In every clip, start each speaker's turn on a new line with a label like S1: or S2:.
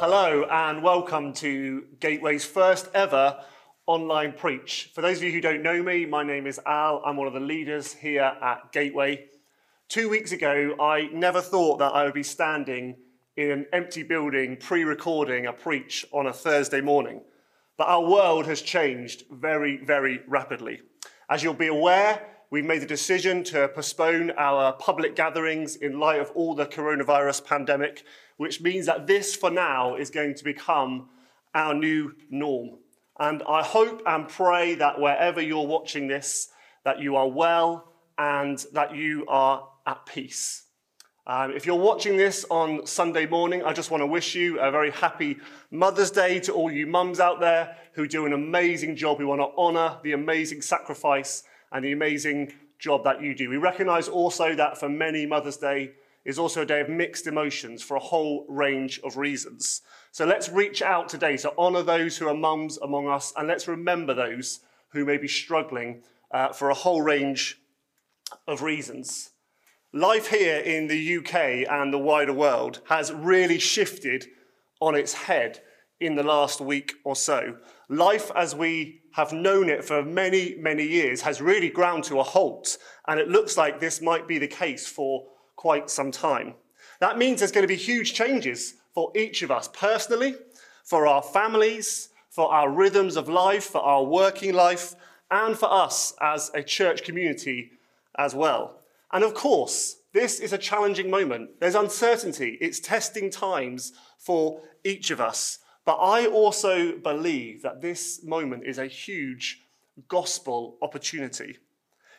S1: Hello and welcome to Gateway's first ever online preach. For those of you who don't know me, my name is Al. I'm one of the leaders here at Gateway. Two weeks ago, I never thought that I would be standing in an empty building pre recording a preach on a Thursday morning. But our world has changed very, very rapidly. As you'll be aware, we've made the decision to postpone our public gatherings in light of all the coronavirus pandemic, which means that this, for now, is going to become our new norm. And I hope and pray that wherever you're watching this, that you are well and that you are at peace. Um, if you're watching this on Sunday morning, I just want to wish you a very happy Mother's Day to all you mums out there who do an amazing job. We want to honor the amazing sacrifice and the amazing job that you do. We recognize also that for many, Mother's Day is also a day of mixed emotions for a whole range of reasons. So let's reach out today to honor those who are mums among us, and let's remember those who may be struggling uh, for a whole range of reasons. Life here in the UK and the wider world has really shifted on its head in the last week or so. Life as we have known it for many, many years has really ground to a halt, and it looks like this might be the case for quite some time. That means there's going to be huge changes for each of us personally, for our families, for our rhythms of life, for our working life, and for us as a church community as well. And of course, this is a challenging moment. There's uncertainty, it's testing times for each of us. But I also believe that this moment is a huge gospel opportunity.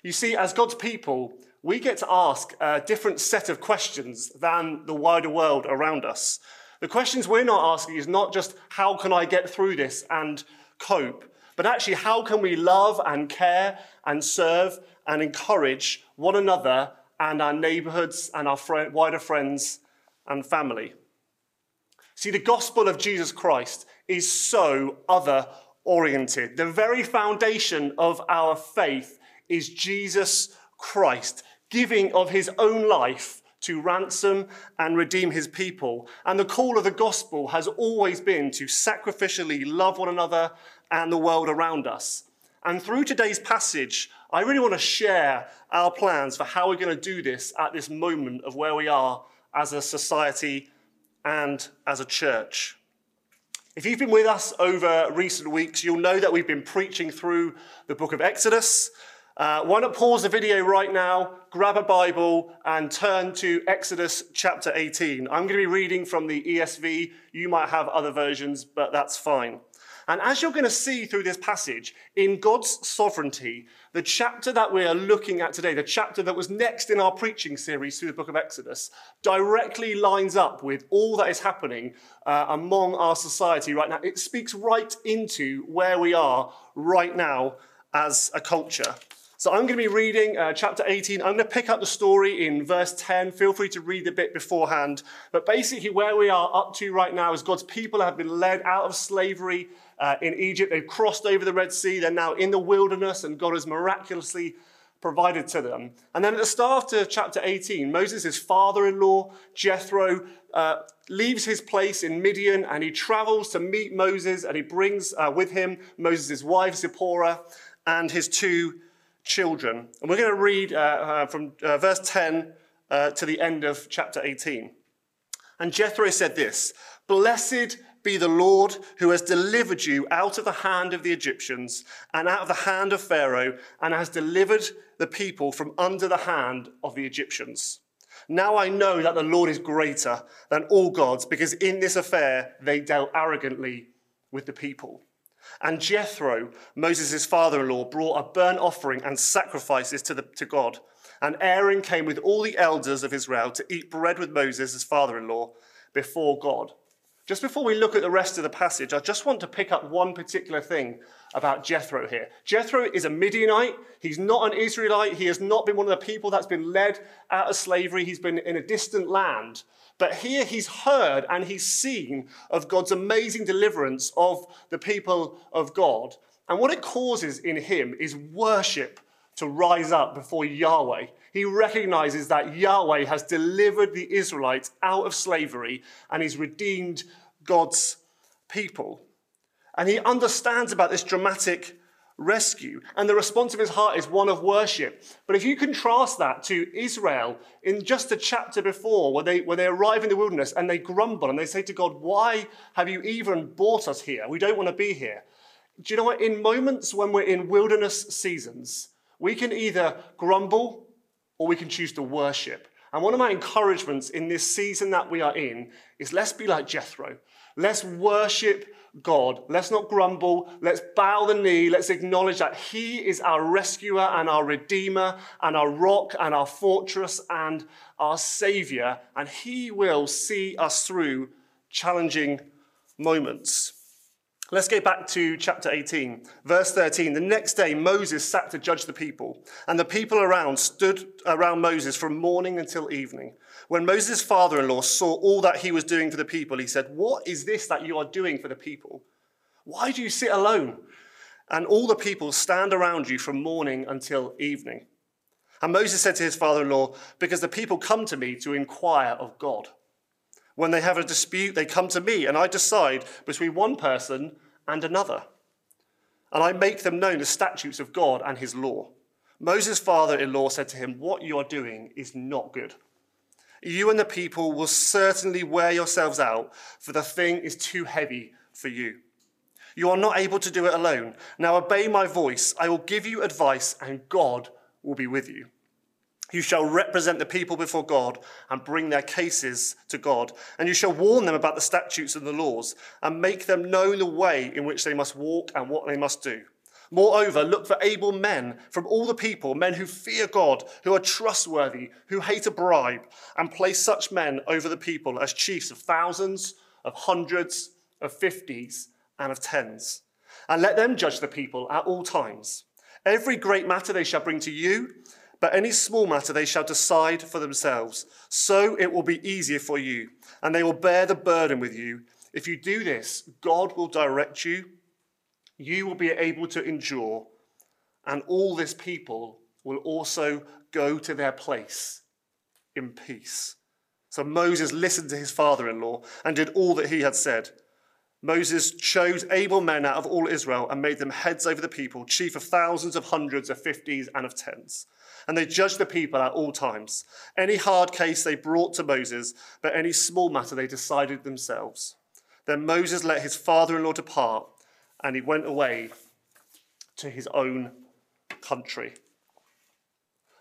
S1: You see, as God's people, we get to ask a different set of questions than the wider world around us. The questions we're not asking is not just how can I get through this and cope, but actually how can we love and care and serve and encourage one another and our neighborhoods and our friend, wider friends and family. See, the gospel of Jesus Christ is so other oriented. The very foundation of our faith is Jesus Christ, giving of his own life to ransom and redeem his people. And the call of the gospel has always been to sacrificially love one another and the world around us. And through today's passage, I really want to share our plans for how we're going to do this at this moment of where we are as a society and as a church. If you've been with us over recent weeks, you'll know that we've been preaching through the book of Exodus. Uh, why not pause the video right now, grab a Bible, and turn to Exodus chapter 18? I'm going to be reading from the ESV. You might have other versions, but that's fine. And as you're going to see through this passage, in God's sovereignty, the chapter that we are looking at today, the chapter that was next in our preaching series through the book of Exodus, directly lines up with all that is happening uh, among our society right now. It speaks right into where we are right now as a culture. So I'm going to be reading uh, chapter 18. I'm going to pick up the story in verse 10. Feel free to read the bit beforehand. But basically, where we are up to right now is God's people have been led out of slavery uh, in Egypt. They've crossed over the Red Sea. They're now in the wilderness, and God has miraculously provided to them. And then at the start of chapter 18, Moses' father in law, Jethro, uh, leaves his place in Midian and he travels to meet Moses and he brings uh, with him Moses' wife, Zipporah, and his two children. And we're going to read uh, uh from uh, verse 10 uh, to the end of chapter 18. And Jethro said this Blessed be the Lord who has delivered you out of the hand of the Egyptians and out of the hand of Pharaoh, and has delivered the people from under the hand of the Egyptians. Now I know that the Lord is greater than all gods, because in this affair they dealt arrogantly with the people. And Jethro, Moses' father in law, brought a burnt offering and sacrifices to, the, to God. And Aaron came with all the elders of Israel to eat bread with Moses, his father in law, before God. Just before we look at the rest of the passage, I just want to pick up one particular thing about Jethro here. Jethro is a Midianite. He's not an Israelite. He has not been one of the people that's been led out of slavery. He's been in a distant land. But here he's heard and he's seen of God's amazing deliverance of the people of God. And what it causes in him is worship to rise up before Yahweh. He recognizes that Yahweh has delivered the Israelites out of slavery and he's redeemed God's people. And he understands about this dramatic rescue. And the response of his heart is one of worship. But if you contrast that to Israel in just a chapter before, where they, where they arrive in the wilderness and they grumble and they say to God, Why have you even brought us here? We don't want to be here. Do you know what? In moments when we're in wilderness seasons, we can either grumble or we can choose to worship. And one of my encouragements in this season that we are in is let's be like Jethro. Let's worship God. Let's not grumble. Let's bow the knee. Let's acknowledge that He is our rescuer and our redeemer and our rock and our fortress and our savior. And He will see us through challenging moments. Let's get back to chapter 18, verse 13. The next day, Moses sat to judge the people, and the people around stood around Moses from morning until evening. When Moses' father in law saw all that he was doing for the people, he said, What is this that you are doing for the people? Why do you sit alone? And all the people stand around you from morning until evening. And Moses said to his father in law, Because the people come to me to inquire of God. When they have a dispute, they come to me, and I decide between one person and another. And I make them known the statutes of God and his law. Moses' father in law said to him, What you are doing is not good. You and the people will certainly wear yourselves out, for the thing is too heavy for you. You are not able to do it alone. Now obey my voice. I will give you advice, and God will be with you. You shall represent the people before God and bring their cases to God. And you shall warn them about the statutes and the laws and make them know the way in which they must walk and what they must do. Moreover, look for able men from all the people, men who fear God, who are trustworthy, who hate a bribe, and place such men over the people as chiefs of thousands, of hundreds, of fifties, and of tens. And let them judge the people at all times. Every great matter they shall bring to you but any small matter they shall decide for themselves. So it will be easier for you, and they will bear the burden with you. If you do this, God will direct you. You will be able to endure, and all this people will also go to their place in peace. So Moses listened to his father in law and did all that he had said. Moses chose able men out of all Israel and made them heads over the people, chief of thousands, of hundreds, of fifties, and of tens and they judged the people at all times. Any hard case they brought to Moses, but any small matter they decided themselves. Then Moses let his father in law depart, and he went away to his own country.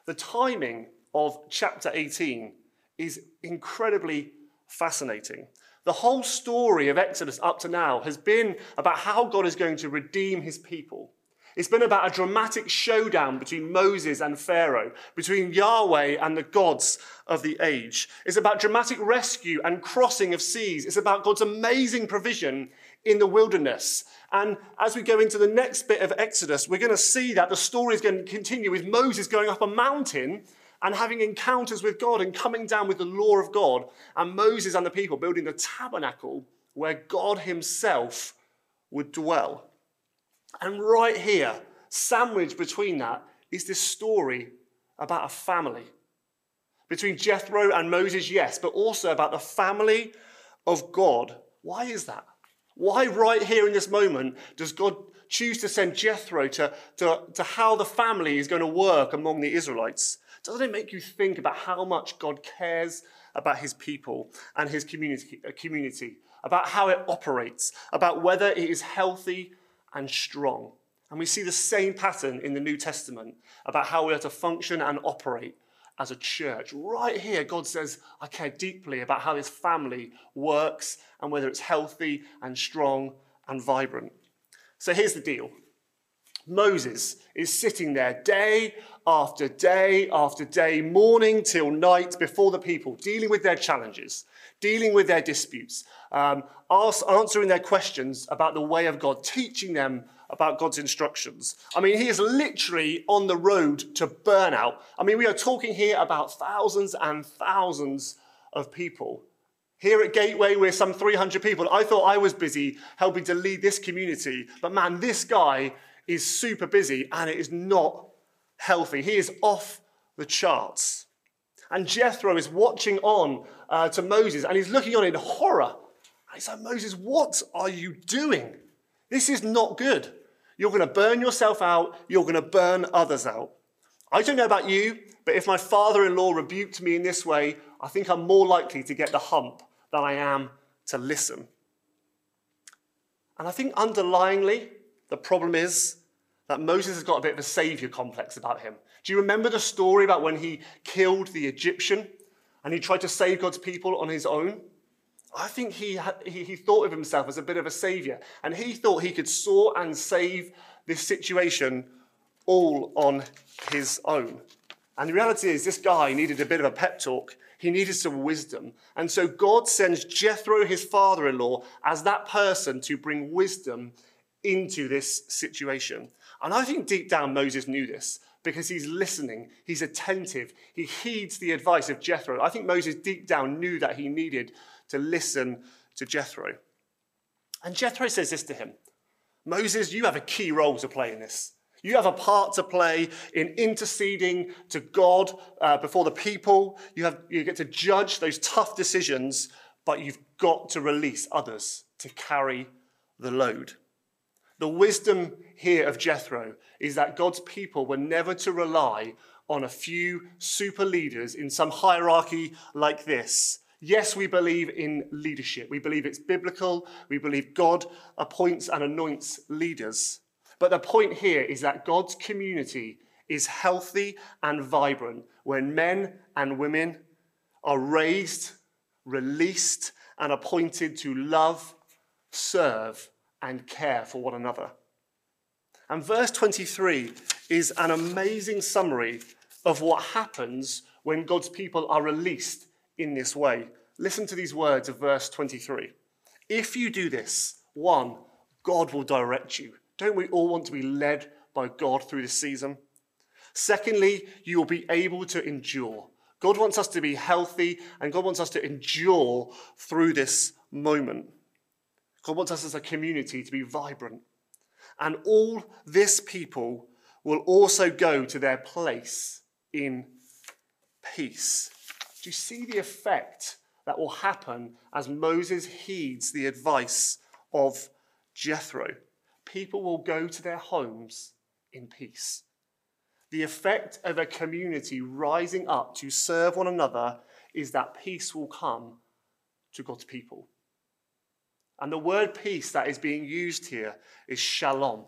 S1: The timing of chapter 18 is incredibly fascinating. The whole story of Exodus up to now has been about how God is going to redeem his people. It's been about a dramatic showdown between Moses and Pharaoh, between Yahweh and the gods of the age. It's about dramatic rescue and crossing of seas. It's about God's amazing provision in the wilderness. And as we go into the next bit of Exodus, we're going to see that the story is going to continue with Moses going up a mountain and having encounters with God and coming down with the law of God, and Moses and the people building the tabernacle where God himself would dwell. And right here, sandwiched between that, is this story about a family. Between Jethro and Moses, yes, but also about the family of God. Why is that? Why, right here in this moment, does God choose to send Jethro to, to, to how the family is going to work among the Israelites? Doesn't it make you think about how much God cares about his people and his community, uh, community about how it operates, about whether it is healthy and strong. And we see the same pattern in the New Testament about how we are to function and operate as a church. Right here, God says, I care deeply about how this family works and whether it's healthy and strong and vibrant. So here's the deal Moses is sitting there day after day after day, morning till night before the people, dealing with their challenges, dealing with their disputes, um, answering their questions about the way of God, teaching them about God's instructions. I mean, he is literally on the road to burnout. I mean, we are talking here about thousands and thousands of people. Here at Gateway, we're some 300 people. I thought I was busy helping to lead this community, but man, this guy is super busy and it is not healthy. He is off the charts. And Jethro is watching on uh, to Moses and he's looking on in horror He's like, Moses, what are you doing? This is not good. You're going to burn yourself out, you're going to burn others out. I don't know about you, but if my father in law rebuked me in this way, I think I'm more likely to get the hump than I am to listen. And I think underlyingly, the problem is that Moses has got a bit of a savior complex about him. Do you remember the story about when he killed the Egyptian and he tried to save God's people on his own? I think he, had, he, he thought of himself as a bit of a savior, and he thought he could soar and save this situation all on his own. And the reality is, this guy needed a bit of a pep talk. He needed some wisdom. And so God sends Jethro, his father in law, as that person to bring wisdom into this situation. And I think deep down Moses knew this because he's listening, he's attentive, he heeds the advice of Jethro. I think Moses deep down knew that he needed to listen to Jethro. And Jethro says this to him Moses, you have a key role to play in this. You have a part to play in interceding to God uh, before the people. You, have, you get to judge those tough decisions, but you've got to release others to carry the load. The wisdom here of Jethro is that God's people were never to rely on a few super leaders in some hierarchy like this. Yes, we believe in leadership. We believe it's biblical. We believe God appoints and anoints leaders. But the point here is that God's community is healthy and vibrant when men and women are raised, released, and appointed to love, serve, and care for one another. And verse 23 is an amazing summary of what happens when God's people are released in this way. Listen to these words of verse 23. If you do this, one, God will direct you. Don't we all want to be led by God through this season? Secondly, you will be able to endure. God wants us to be healthy and God wants us to endure through this moment. God wants us as a community to be vibrant. And all this people will also go to their place in peace. Do you see the effect that will happen as Moses heeds the advice of Jethro? People will go to their homes in peace. The effect of a community rising up to serve one another is that peace will come to God's people. And the word peace that is being used here is shalom.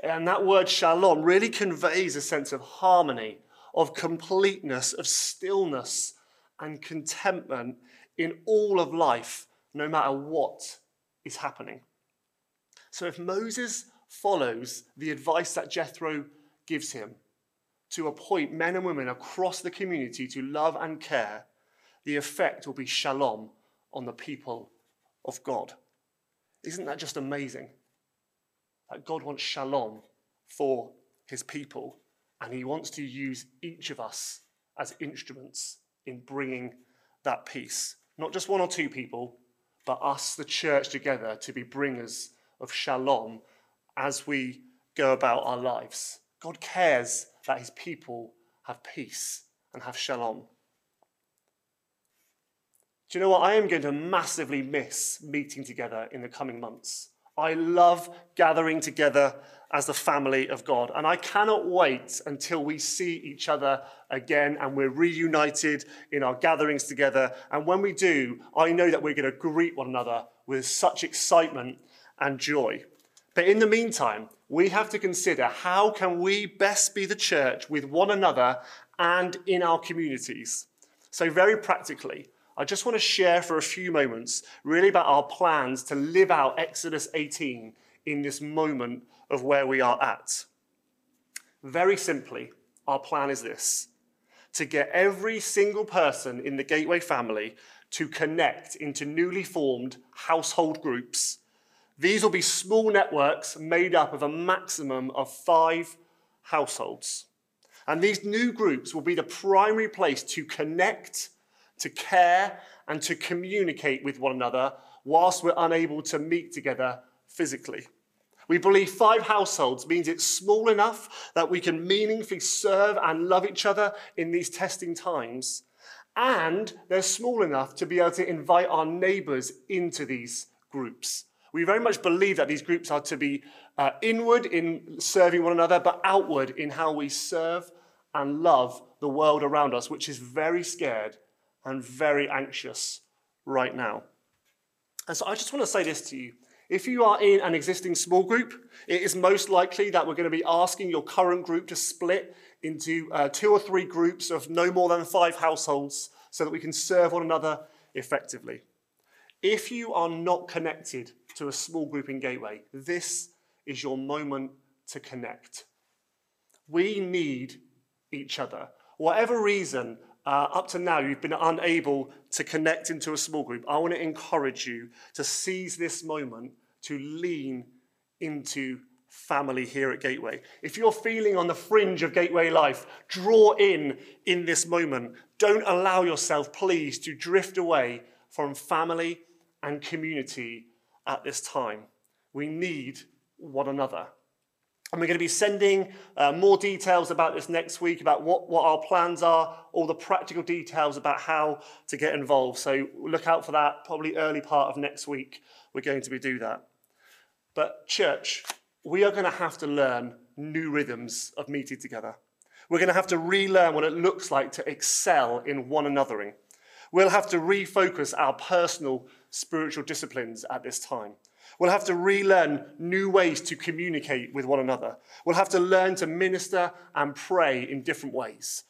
S1: And that word shalom really conveys a sense of harmony, of completeness, of stillness, and contentment in all of life, no matter what is happening. So if Moses follows the advice that Jethro gives him to appoint men and women across the community to love and care, the effect will be shalom on the people of God. Isn't that just amazing? That God wants shalom for his people, and he wants to use each of us as instruments in bringing that peace. Not just one or two people, but us, the church, together to be bringers of shalom as we go about our lives. God cares that his people have peace and have shalom. Do you know what? I am going to massively miss meeting together in the coming months. I love gathering together as the family of God. And I cannot wait until we see each other again and we're reunited in our gatherings together. And when we do, I know that we're going to greet one another with such excitement and joy. But in the meantime, we have to consider how can we best be the church with one another and in our communities. So very practically, I just want to share for a few moments really about our plans to live out Exodus 18 in this moment of where we are at. Very simply, our plan is this to get every single person in the Gateway family to connect into newly formed household groups. These will be small networks made up of a maximum of five households. And these new groups will be the primary place to connect to care and to communicate with one another whilst we're unable to meet together physically. We believe five households means it's small enough that we can meaningfully serve and love each other in these testing times. and they're small enough to be able to invite our neighbors into these groups. We very much believe that these groups are to be uh, inward in serving one another, but outward in how we serve and love the world around us, which is very scared and very anxious right now. And so I just want to say this to you. If you are in an existing small group, it is most likely that we're going to be asking your current group to split into uh, two or three groups of no more than five households so that we can serve one another effectively. If you are not connected to a small group in Gateway, this is your moment to connect. We need each other. Whatever reason, uh, up to now, you've been unable to connect into a small group. I want to encourage you to seize this moment to lean into family here at Gateway. If you're feeling on the fringe of Gateway life, draw in in this moment. Don't allow yourself, please, to drift away from family and community at this time. We need one another. And we're going to be sending uh, more details about this next week, about what, what our plans are, all the practical details about how to get involved. So look out for that, probably early part of next week. We're going to be do that. But church, we are going to have to learn new rhythms of meeting together. We're going to have to relearn what it looks like to excel in one anothering. We'll have to refocus our personal spiritual disciplines at this time. We'll have to relearn new ways to communicate with one another. We'll have to learn to minister and pray in different ways.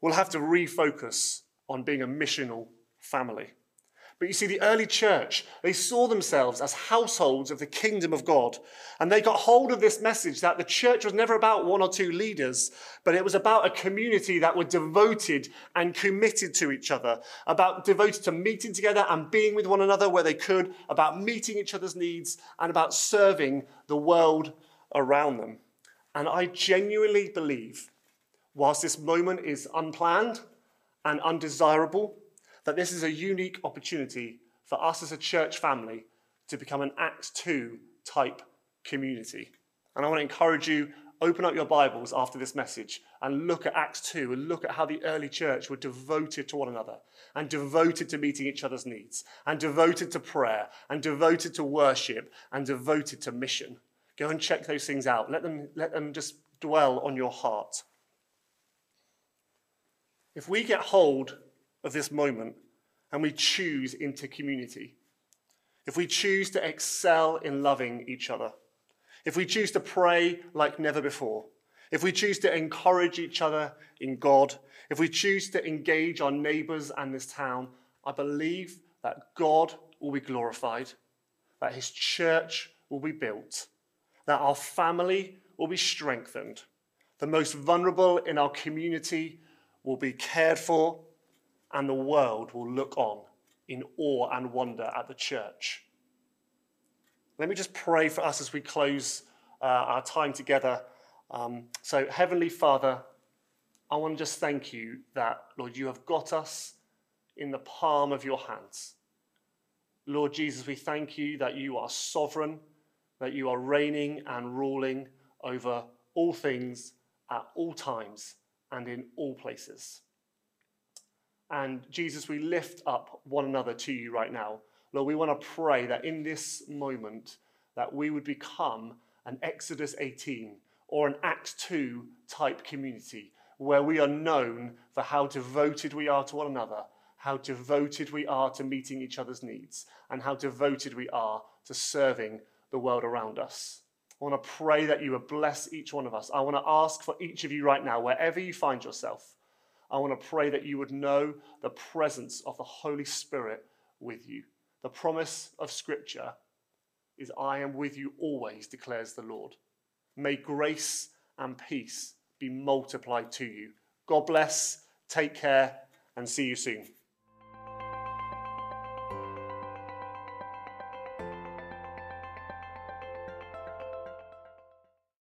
S1: We'll have to refocus on being a missional family. But you see, the early church, they saw themselves as households of the kingdom of God. And they got hold of this message that the church was never about one or two leaders, but it was about a community that were devoted and committed to each other, about devoted to meeting together and being with one another where they could, about meeting each other's needs, and about serving the world around them. And I genuinely believe, whilst this moment is unplanned and undesirable, that this is a unique opportunity for us as a church family to become an Acts 2 type community. And I want to encourage you, open up your Bibles after this message and look at Acts 2 and look at how the early church were devoted to one another and devoted to meeting each other's needs and devoted to prayer and devoted to worship and devoted to mission. Go and check those things out. Let them, let them just dwell on your heart. If we get hold of this moment and we choose into community, if we choose to excel in loving each other, if we choose to pray like never before, if we choose to encourage each other in God, if we choose to engage our neighbors and this town, I believe that God will be glorified, that his church will be built, that our family will be strengthened, the most vulnerable in our community will be cared for, and the world will look on in awe and wonder at the church. Let me just pray for us as we close uh, our time together. Um, so, Heavenly Father, I want to just thank you that, Lord, you have got us in the palm of your hands. Lord Jesus, we thank you that you are sovereign, that you are reigning and ruling over all things at all times and in all places. And Jesus, we lift up one another to you right now. Lord, we want to pray that in this moment that we would become an Exodus 18 or an Acts 2 type community where we are known for how devoted we are to one another, how devoted we are to meeting each other's needs, and how devoted we are to serving the world around us. I want to pray that you would bless each one of us. I want to ask for each of you right now, wherever you find yourself, I want to pray that you would know the presence of the Holy Spirit with you. The promise of Scripture is, I am with you always, declares the Lord. May grace and peace be multiplied to you. God bless, take care, and see you soon.